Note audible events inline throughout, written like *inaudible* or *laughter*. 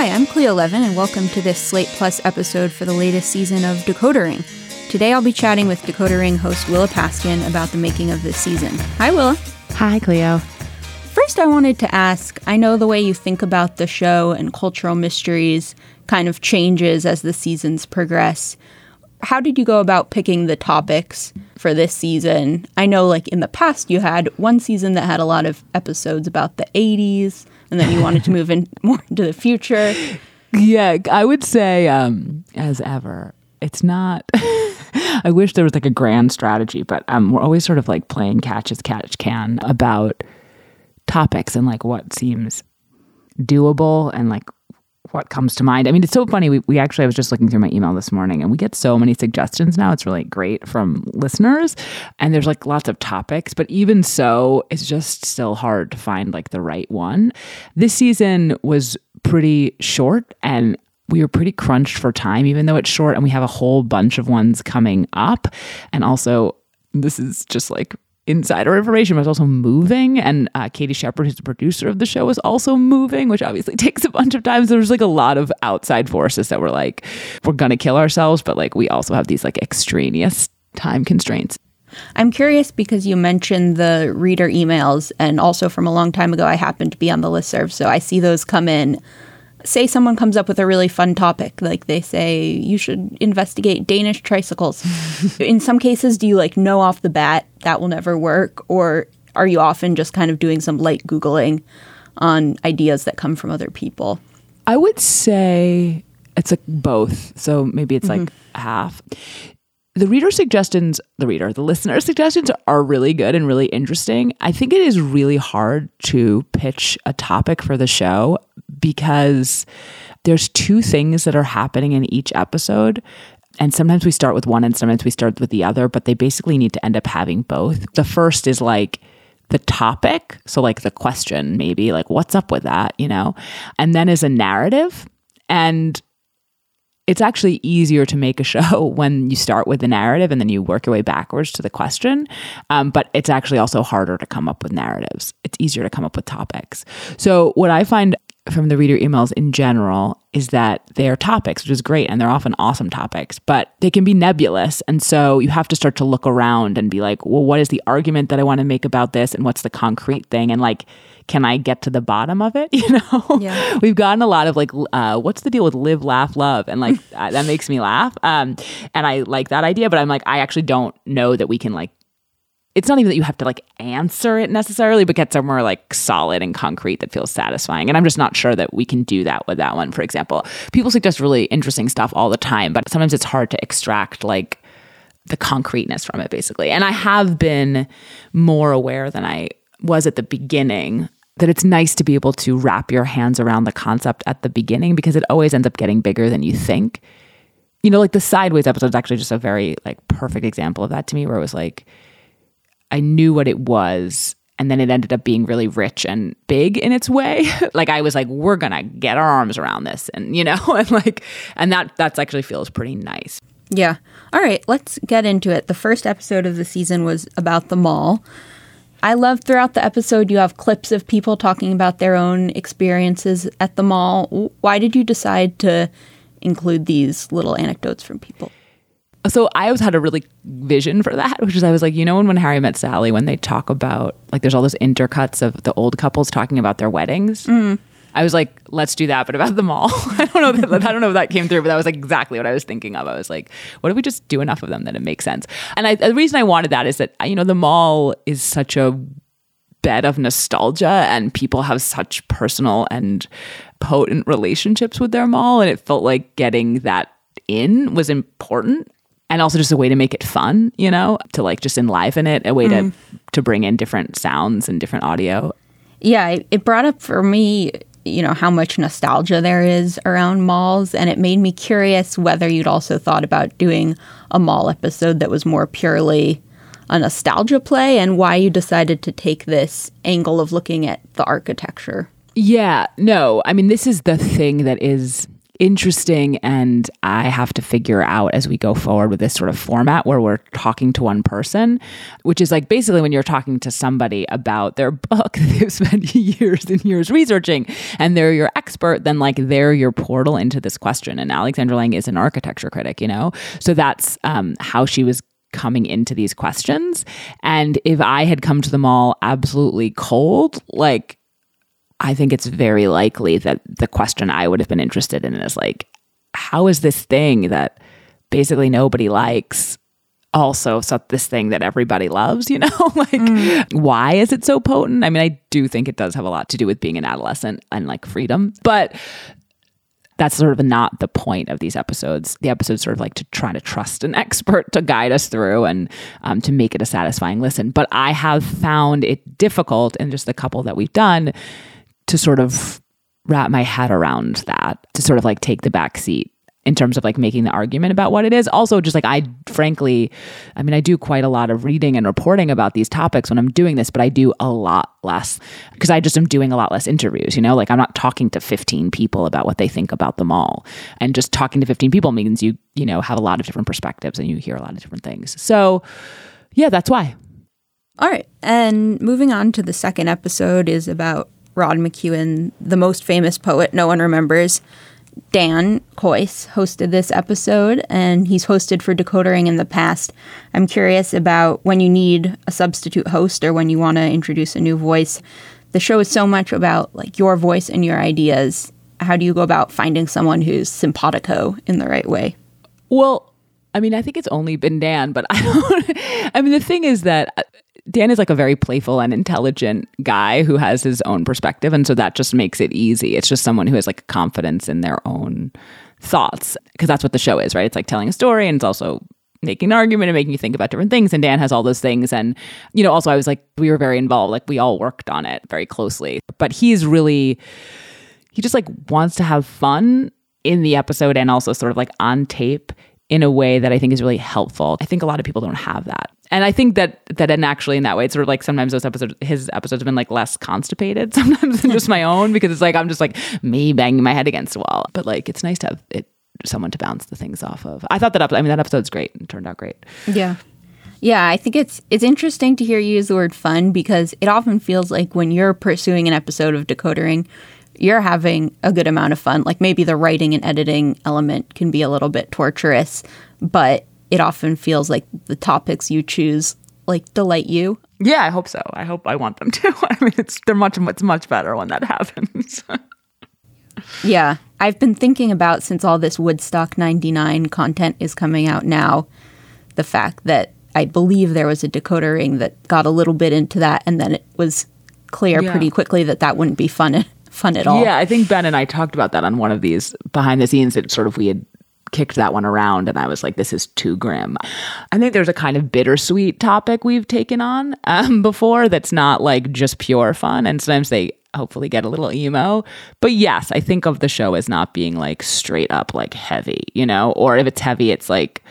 Hi, I'm Cleo Levin, and welcome to this Slate Plus episode for the latest season of Decoder Ring. Today I'll be chatting with Decoder Ring host Willa Paskin about the making of this season. Hi, Willa. Hi, Cleo. First, I wanted to ask I know the way you think about the show and cultural mysteries kind of changes as the seasons progress. How did you go about picking the topics for this season? I know, like in the past, you had one season that had a lot of episodes about the 80s, and then you wanted to *laughs* move in more into the future. Yeah, I would say, um, as ever, it's not. *laughs* I wish there was like a grand strategy, but um, we're always sort of like playing catch as catch can about topics and like what seems doable and like what comes to mind. I mean, it's so funny. We, we actually, I was just looking through my email this morning and we get so many suggestions now. It's really great from listeners. And there's like lots of topics, but even so, it's just still hard to find like the right one. This season was pretty short and we were pretty crunched for time, even though it's short, and we have a whole bunch of ones coming up. And also, this is just like insider information, but it's also moving. And uh, Katie Shepherd, who's the producer of the show, was also moving, which obviously *laughs* takes a bunch of time. So there's like a lot of outside forces that were like, we're gonna kill ourselves, but like we also have these like extraneous time constraints. I'm curious because you mentioned the reader emails, and also from a long time ago, I happened to be on the listserv, so I see those come in say someone comes up with a really fun topic like they say you should investigate danish tricycles. *laughs* In some cases do you like know off the bat that will never work or are you often just kind of doing some light googling on ideas that come from other people? I would say it's like both. So maybe it's mm-hmm. like half the reader suggestions, the reader, the listener *laughs* suggestions are really good and really interesting. I think it is really hard to pitch a topic for the show because there's two things that are happening in each episode. And sometimes we start with one and sometimes we start with the other, but they basically need to end up having both. The first is like the topic. So, like the question, maybe, like, what's up with that, you know? And then is a narrative. And it's actually easier to make a show *laughs* when you start with the narrative and then you work your way backwards to the question. Um, but it's actually also harder to come up with narratives. It's easier to come up with topics. So, what I find from the reader emails in general is that they are topics, which is great, and they're often awesome topics, but they can be nebulous. And so you have to start to look around and be like, well, what is the argument that I want to make about this? And what's the concrete thing? And like, can I get to the bottom of it? *laughs* You know, yeah. *laughs* we've gotten a lot of like, uh, what's the deal with live, laugh, love, and like *laughs* that makes me laugh. Um, and I like that idea, but I'm like, I actually don't know that we can like. It's not even that you have to like answer it necessarily, but get somewhere like solid and concrete that feels satisfying. And I'm just not sure that we can do that with that one. For example, people suggest really interesting stuff all the time, but sometimes it's hard to extract like the concreteness from it, basically. And I have been more aware than I was at the beginning that it's nice to be able to wrap your hands around the concept at the beginning because it always ends up getting bigger than you think. You know, like the sideways episode is actually just a very like perfect example of that to me where it was like I knew what it was and then it ended up being really rich and big in its way. *laughs* like I was like we're to get our arms around this and you know *laughs* and like and that that's actually feels pretty nice. Yeah. All right, let's get into it. The first episode of the season was about the mall. I love throughout the episode you have clips of people talking about their own experiences at the mall. Why did you decide to include these little anecdotes from people? So I always had a really vision for that, which is I was like, you know, when when Harry met Sally, when they talk about like there's all those intercuts of the old couples talking about their weddings. Mm. I was like, let's do that, but about the mall. *laughs* I don't know. That, I don't know if that came through, but that was like exactly what I was thinking of. I was like, what if we just do enough of them that it makes sense? And I, the reason I wanted that is that you know the mall is such a bed of nostalgia, and people have such personal and potent relationships with their mall, and it felt like getting that in was important and also just a way to make it fun, you know, to like just enliven it, a way mm. to to bring in different sounds and different audio. Yeah, it brought up for me you know how much nostalgia there is around malls and it made me curious whether you'd also thought about doing a mall episode that was more purely a nostalgia play and why you decided to take this angle of looking at the architecture yeah no i mean this is the thing that is interesting and I have to figure out as we go forward with this sort of format where we're talking to one person, which is like basically when you're talking to somebody about their *laughs* book that they've spent *laughs* years and years researching and they're your expert, then like they're your portal into this question. And Alexandra Lange is an architecture critic, you know? So that's um, how she was coming into these questions. And if I had come to them all absolutely cold, like I think it's very likely that the question I would have been interested in is like, how is this thing that basically nobody likes also so this thing that everybody loves, you *laughs* know? like mm. why is it so potent? I mean, I do think it does have a lot to do with being an adolescent and like freedom, but that's sort of not the point of these episodes. The episodes sort of like to try to trust an *laughs* expert to guide us through and um, to make it a satisfying listen. But I have found it difficult in just the couple that we've done to sort of wrap my head around that, to sort of like take the back seat in terms of like making the argument about what it is. Also, just like I frankly, I mean, I do quite a lot of reading and reporting about these topics when I'm doing this, but I do a lot less because I just am doing a lot less interviews, you know, like I'm not talking to 15 people about what they think about them all. And just talking to 15 people means you, you know, have a lot of different perspectives and you hear a lot of different things. So, yeah, that's why. All right. And moving on to the second episode is about Rod McKuen, the most famous poet no one remembers. Dan Kois hosted this episode, and he's hosted for Decoder Ring in the past. I'm curious about when you need a substitute host or when you want to introduce a new voice. The show is so much about like your voice and your ideas. How do you go about finding someone who's simpatico in the right way? Well, I mean, I think it's only been Dan, but I don't. *laughs* I mean, the thing is that Dan is like a very playful and intelligent guy who has his own perspective. And so that just makes it easy. It's just someone who has like confidence in their own thoughts because that's what the show is, right? It's like telling a story and it's also making an argument and making you think about different things. And Dan has all those things. And, you know, also I was like, we were very involved. Like we all worked on it very closely. But he's really, he just like wants to have fun in the episode and also sort of like on tape in a way that I think is really helpful. I think a lot of people don't have that. And I think that that and actually in that way, it's sort of like sometimes those episodes, his episodes have been like less constipated *laughs* sometimes than just my own because it's like I'm just like me banging my head against a wall. But like it's nice to have it someone to bounce the things off of. I thought that up. I mean that episode's great and turned out great. Yeah. Yeah, I think it's it's interesting to hear you use the word fun because it often feels like when you're pursuing an episode of Decoder Ring, you're having a good amount of fun. Like maybe the writing and editing element can be a little bit torturous, but it often feels like the topics you choose like delight you. Yeah, I hope so. I hope I want them *laughs* to. I mean, it's they're much it's much better when that *laughs* happens. *laughs* yeah, I've been thinking about since all this Woodstock 99 content is coming out now, the fact that I believe there was a decoder ring that got a little bit into that and then it was clear yeah. pretty quickly that that wouldn't be fun fun at all. Yeah, I think Ben and I talked about that on one of these behind the scenes that sort of we had kicked that one around and I was like, this is too grim. I think there's a kind of bittersweet topic we've taken on um, *laughs* before that's not like just pure fun. And sometimes they hopefully get a little emo. But yes, I think of the show as not being like straight up like heavy, you know, or if it's heavy, it's like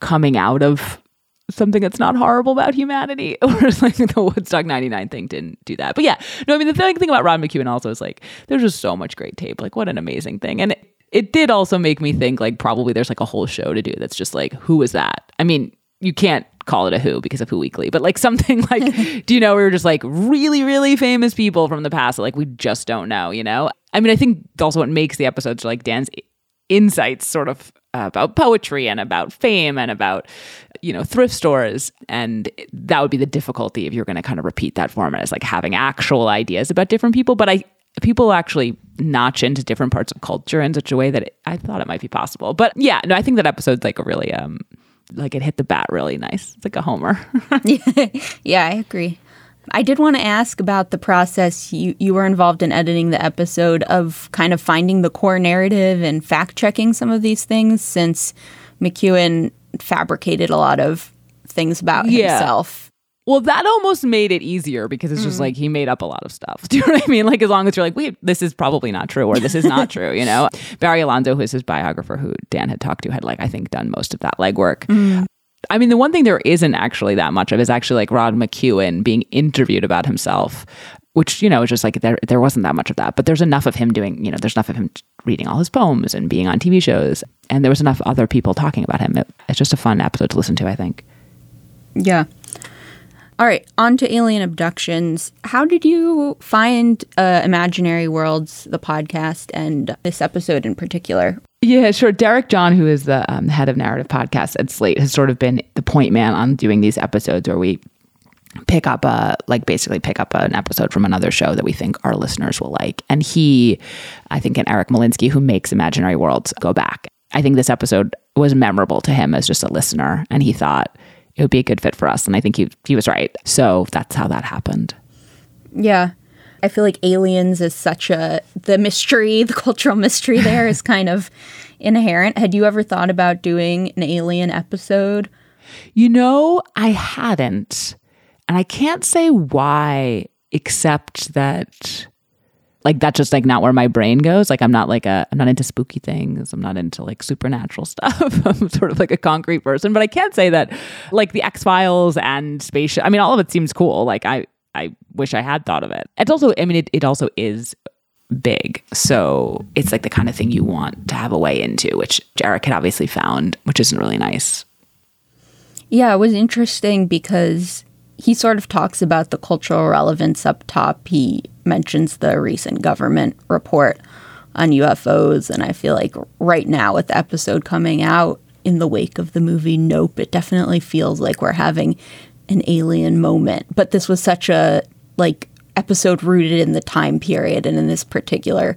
coming out of something that's not horrible about humanity *laughs* or it's like the Woodstock 99 thing didn't do that. But yeah, no, I mean, the thing, thing about Rod McKuen also is like, there's just so much great tape. Like, what an amazing thing. And it, it did also make me think like probably there's like a whole show to do that's just like who was that? I mean, you can't call it a who because of Who Weekly, but like *laughs* something like *laughs* do you know we were just like really really famous people from the past that like we just don't know, you know? I mean, I think also what makes the episodes like Dan's insights sort of uh, about poetry and about fame and about you know thrift stores and that would be the difficulty if you're going to kind of repeat that format as like having actual ideas about different people but i people actually notch into different parts of culture in such a way that it, I thought it might be possible. But yeah, no, I think that episode's like a really um like it hit the bat really nice. It's like a homer. *laughs* *laughs* yeah, I agree. I did want to ask about the process you you were involved in editing the episode of kind of finding the core narrative and fact checking some of these things since McKuen fabricated a lot of things about yeah. himself well, that almost made it easier because it's just mm. like he made up a lot of stuff. *laughs* Do you know what I mean? Like, as long as you're like, wait, this is probably not true or this is not *laughs* true, you know? Barry Alfonso, who's his biographer, who Dan had talked to, had like, I think, done most of that legwork. Mm. I mean, the one thing there isn't actually that much of is actually like Rod McKuen being interviewed about himself which you know is just like there there wasn't that much of that but there's enough of him doing you know there's enough of him reading all his poems and being on tv shows and there was enough other people talking about him it, it's just a fun episode to listen to i think Yeah. All right, on to alien abductions. How did you find uh, Imaginary Worlds, the podcast, and this episode in particular? Yeah, sure. Derek John, who is the um, head of narrative podcasts at Slate, has sort of been the point man on doing these episodes where we pick up a like basically pick up an episode from another show that we think our listeners will like. And he, I think, and Eric Molinsky, who makes Imaginary Worlds, go back. I think this episode was memorable to him as just a listener, and he thought it would be a good fit for us. And I think he he was right. So that's how that happened. Yeah. I feel like aliens is such a the mystery, the cultural mystery there is kind of inherent. Had you ever thought about doing an alien episode? You know, I hadn't. And I can't say why, except that like that's just like not where my brain goes. Like I'm not like a I'm not into spooky things. I'm not into like supernatural *laughs* stuff. I'm sort of like a concrete person. But I can't say that like the X Files and spaceship. I mean, all of it seems cool. Like I I wish I had thought of it. It's also I mean it, it also is big. So it's like the kind of thing you want to have a way into, which Jarek had obviously found, which isn't really nice. Yeah, it was interesting because he sort of talks about the cultural relevance up top. He mentions the recent government report on UFOs, and I feel like right now, with the episode coming out in the wake of the movie Nope, it definitely feels like we're having an alien moment. But this was such a like episode rooted in the time period and in this particular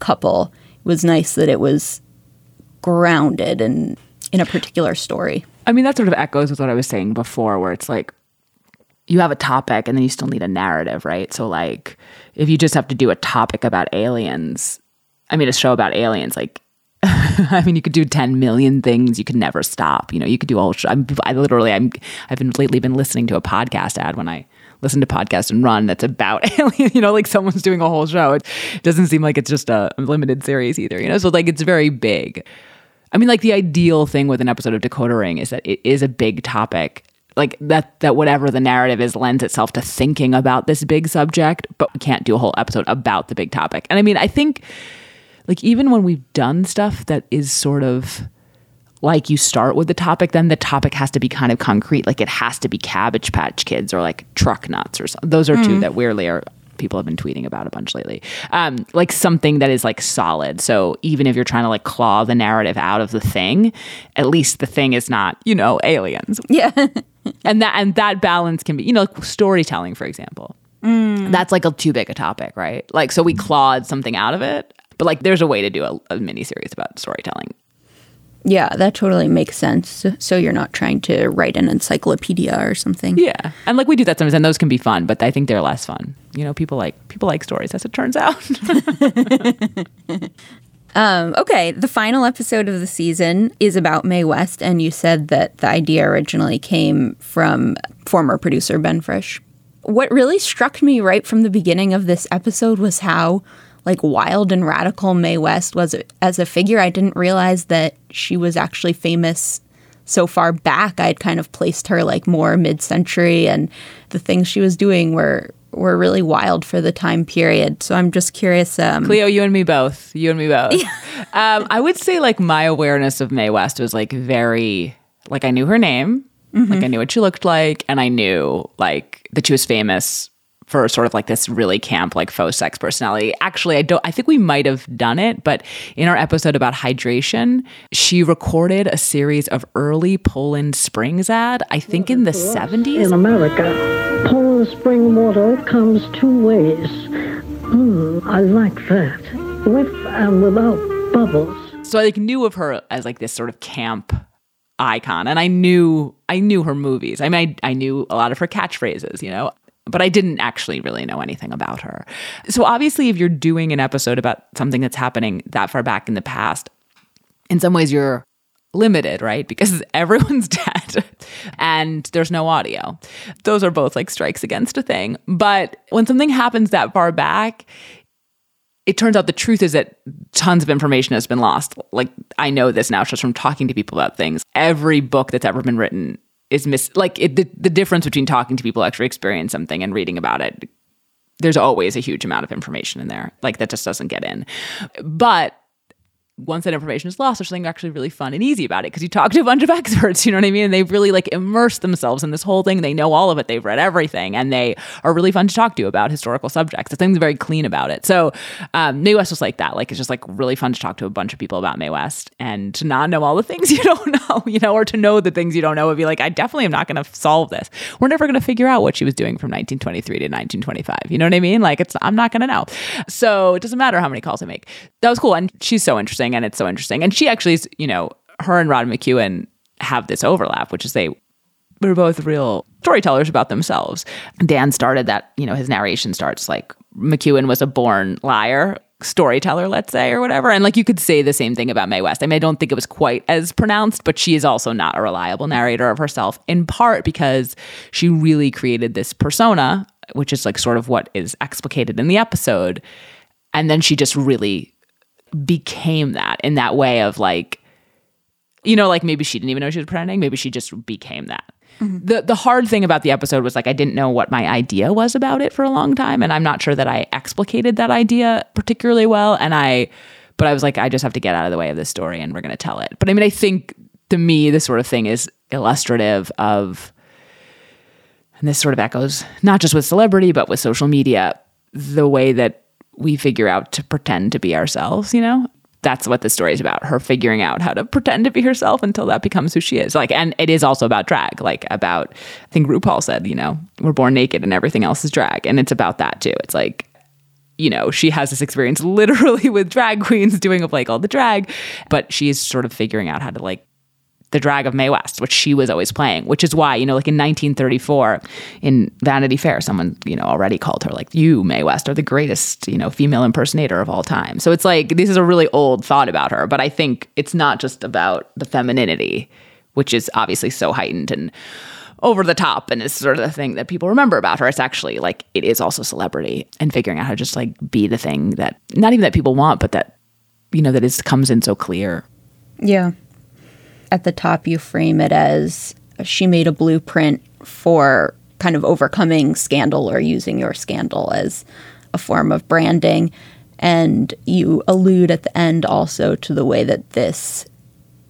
couple. It was nice that it was grounded and in a particular story. I mean, that sort of echoes with what I was saying before, where it's like you have a topic and then you still need a narrative, right? So, like, if you just have to do a topic about aliens, I mean, a show about aliens, like, *laughs* I mean, you could do 10 million things. You could never stop. You know, you could do a whole show. I'm, I literally, I'm, I've been lately been listening to a podcast ad when I listen to podcast and run that's about *laughs* alien, you know, like someone's doing a whole show. It doesn't seem like it's just a limited series either, you know? So, like, it's very big. I mean, like the ideal thing with an episode of Decoder Ring is that it is a big topic. Like that that whatever the narrative is lends itself to thinking about this big subject, but we can't do a whole episode about the big topic. And I mean, I think like even when we've done stuff that is sort of like you start with the topic, then the topic has to be kind of concrete. Like it has to be Cabbage Patch Kids or like truck nuts or something. Those are two mm. that weirdly are people have been tweeting about a bunch lately. Um, like something that is like solid. So even if you're trying to like claw the narrative out of the thing, at least the thing is not, you know, aliens. *laughs* Yeah. And that and that balance can be, you know, like storytelling, for example. That's like a too big a topic, right? Like so we clawed something out of it, but like there's a way to do a, a mini series about storytelling. Yeah, that totally makes sense. So you're not trying to write an encyclopedia or something. Yeah, and like we do that sometimes, and those can be fun, but I think they're less fun. You know, people like people like stories, as it turns out. *laughs* *laughs* Um, okay, the final episode of the season is about Mae West, and you said that the idea originally came from former producer Ben Frisch. What really struck me right from the beginning of this episode was how like wild and radical Mae West was as a figure. I didn't realize that she was actually famous so far back. I'd kind of placed her like more mid-century, and the things she was doing were were really wild for the time period. So I'm just curious. Um, Cleo, you and me both. You and me both. *laughs* um, I would say like my awareness of Mae West was like very like I knew her name, like I knew what she looked like, and I knew like that she was famous for sort of like this really camp like faux sex personality. Actually, I don't I think we might have done it, but in our episode about hydration, she recorded a series of early Poland Springs ad, I think in the 70s. In America, Poland spring water comes two ways. Mm, I like that. With and without bubbles. so I like knew of her as like this sort of camp icon and I knew I knew her movies. I mean I, I knew a lot of her catchphrases, you know, but I didn't actually really know anything about her. So obviously if you're doing an episode about something that's happening that far back in the past, in some ways you're limited, right? Because *laughs* everyone's dead and there's no audio. Those are both like strikes against a thing. But when something happens that far back, it turns out the truth is that tons of information has been lost. Like I know this now just from talking to people about things. Every book that's ever been written is miss like it, the, the difference between talking to people who actually experience something and reading about it there's always a huge amount of information in there. Like that just doesn't get in. But once that information is lost, there's something actually really fun and easy about it because you talk to a bunch of *laughs* experts, you know what I mean? And they've really like immersed themselves in this whole thing. They know all of it. They've read everything and they are really fun to talk to about historical subjects. The thing's very clean about it. So um, Mae West was like that. Like it's just like really fun to talk to a bunch of people about Mae West and to not know all the things *laughs* you don't know, you know, or to know the things you don't know would be like, I definitely am not going to solve this. We're never going to figure out what she was doing from 1923 to 1925. You know what I mean? Like it's, I'm not going to know. So it doesn't matter how many calls I make. That was cool. And she's so interesting and it's so interesting. And she actually is, you know, her and Rod McKuen have this overlap, which is they were both real storytellers about themselves. Dan started that, you know, his narration starts like McKuen was a born liar, storyteller, let's say, or whatever. And like you could say the same thing about Mae West. I mean, I don't think it was quite as pronounced, but she is also not a reliable narrator of herself, in part because she really created this persona, which is like sort of what is explicated in the episode. And then she just really became that in that way of like, you know, like maybe she didn't even know she was pretending. Maybe she just became that. Mm-hmm. The the hard thing about the episode was like I didn't know what my idea was about it for a long time, and I'm not sure that I explicated that idea particularly well. And I, but I was like, I just have to get out of the way of this story, and we're going to tell it. But I mean, I think to me, this sort of thing is illustrative of, and this sort of echoes not just with celebrity, but with social media, the way that we figure out to pretend to be ourselves, you know? That's what the story is about. Her figuring out how to pretend to be herself until that becomes who she is. Like, and it is also about drag, like about, I think RuPaul said, you know, we're born naked and everything else is drag. And it's about that too. It's like, you know, she has this experience *laughs* literally with drag queens doing a play called The Drag, but she's sort of figuring out how to like the drag of Mae West, which she was always playing, which is why, you know, like in 1934 in Vanity Fair, someone, you know, already called her like, you, Mae West, are the greatest, you know, female impersonator of all time. So it's like, this is a really old thought about her, but I think it's not just about the femininity, which is obviously so heightened and over the top and is sort of the thing that people remember about her. It's actually like, it is also celebrity and figuring out how to just like be the thing that, not even that people want, but that, you know, that is comes in so clear. Yeah at the top you frame it as she made a blueprint for kind of overcoming scandal or using your scandal as a form of branding. And you allude at the end also to the way that this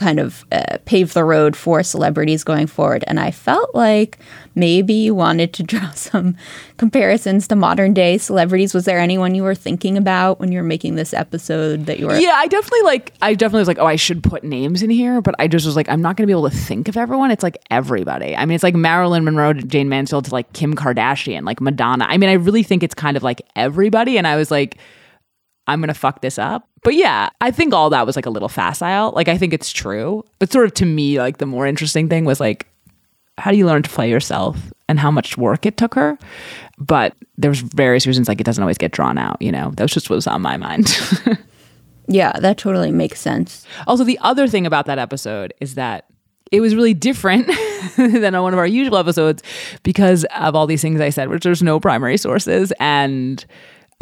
kind of uh, pave the road for celebrities going forward. And I felt like maybe you wanted to *laughs* draw some comparisons to modern day celebrities. Was there anyone you were thinking about when you were making this episode that you were? Yeah, I definitely like. I definitely was like, oh, I should put names in here, but I just was like, I'm not going to be able to think of everyone. It's like everybody. I mean, it's like Marilyn Monroe to Jayne Mansfield to like Kim Kardashian, like Madonna. I mean, I really think it's kind of like everybody. And I was like. I'm gonna fuck this up. But yeah, I think all that was like a little facile. Like I think it's true. But sort of to me, like the more interesting thing was like, how do you learn to play yourself and how much work it took her? But there's various reasons like it doesn't always get drawn out, you know. That was just what was on my mind. *laughs* yeah, that totally makes sense. Also, the other thing about that episode is that it was really different *laughs* than on one of our usual episodes because of all these things I said, which there's no primary sources and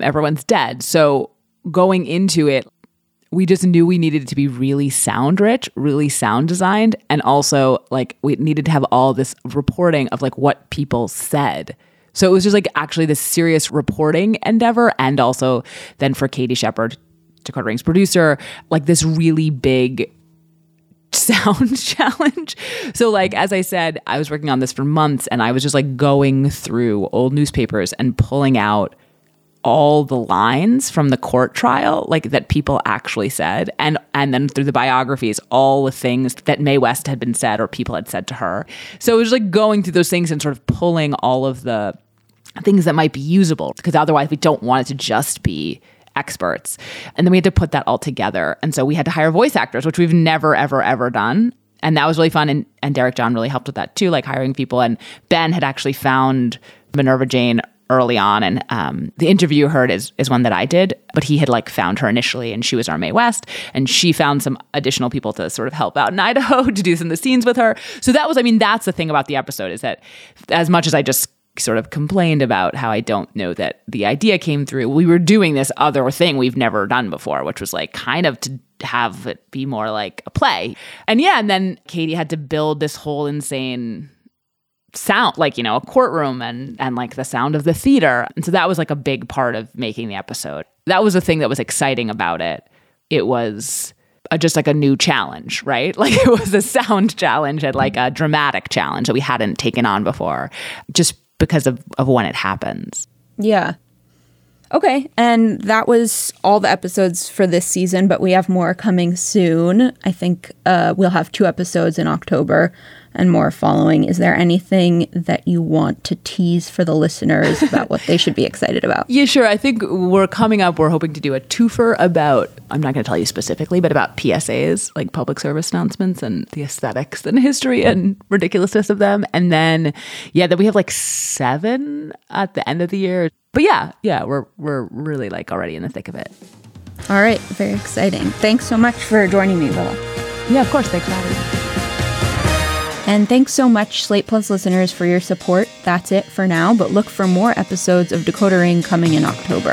everyone's dead. So going into it, we just knew we needed it to be really sound rich, really sound designed, and also like we needed to have all this reporting of like what people said. So it was just like actually this serious reporting endeavor, and also then for Katie Shepherd, Decoder Ring's producer, like this really big *laughs* sound *laughs* challenge. So like as I said, I was working on this for months and I was just like going through old newspapers and pulling out all the lines from the court trial like that people actually said. And and then through the biographies all the things that Mae West had been said or people had said to her. So it was like going through those things and sort of pulling all of the things that might be usable because otherwise we don't want it to just be experts. And then we had to put that all together. And so we had to hire voice actors which we've never ever ever done. And that was really fun. And, and derek john really helped with that too like hiring people. And ben had actually found minerva jane early on. And um, the interview heard is, is one that I did, but he had like found her initially and she was our Mae West. And she found some additional people to sort of help out in *laughs* Idaho to do some of the scenes with her. So that was, I mean, that's the thing about the episode is that as much as I just sort of complained about how I don't know that the idea came through, we were doing this other thing we've never done before, which was like kind of to have it be more like a play. And yeah, and then Katie had to build this whole insane sound like you know a courtroom and and like the sound of the theater. And so that was like a big part of making the episode. That was the thing that was exciting about it. It was a, just like a new challenge right? *laughs* Like it was a sound challenge and like a dramatic challenge that we hadn't taken on before just because of, of when it happens. Yeah. Okay, and that was all the episodes for this season, but we have more coming soon. I think uh, we'll have two episodes in October and more following. Is there anything that you want to tease for the listeners about what they should be excited about? *laughs* Yeah, sure. I think we're coming up. We're hoping to do a twofer about, I'm not going to tell you specifically, but about PSAs, like public service announcements and the aesthetics and history and ridiculousness of them. And then, yeah, then we have like seven at the end of the year. But yeah, yeah, we're, we're really like already in the thick of it. All right, very exciting. Thanks so much for joining me, Willa. Yeah, of course. Thanks for having me. And thanks so much, Slate Plus listeners, for your support. That's it for now, but look for more episodes of Decoder Ring coming in October.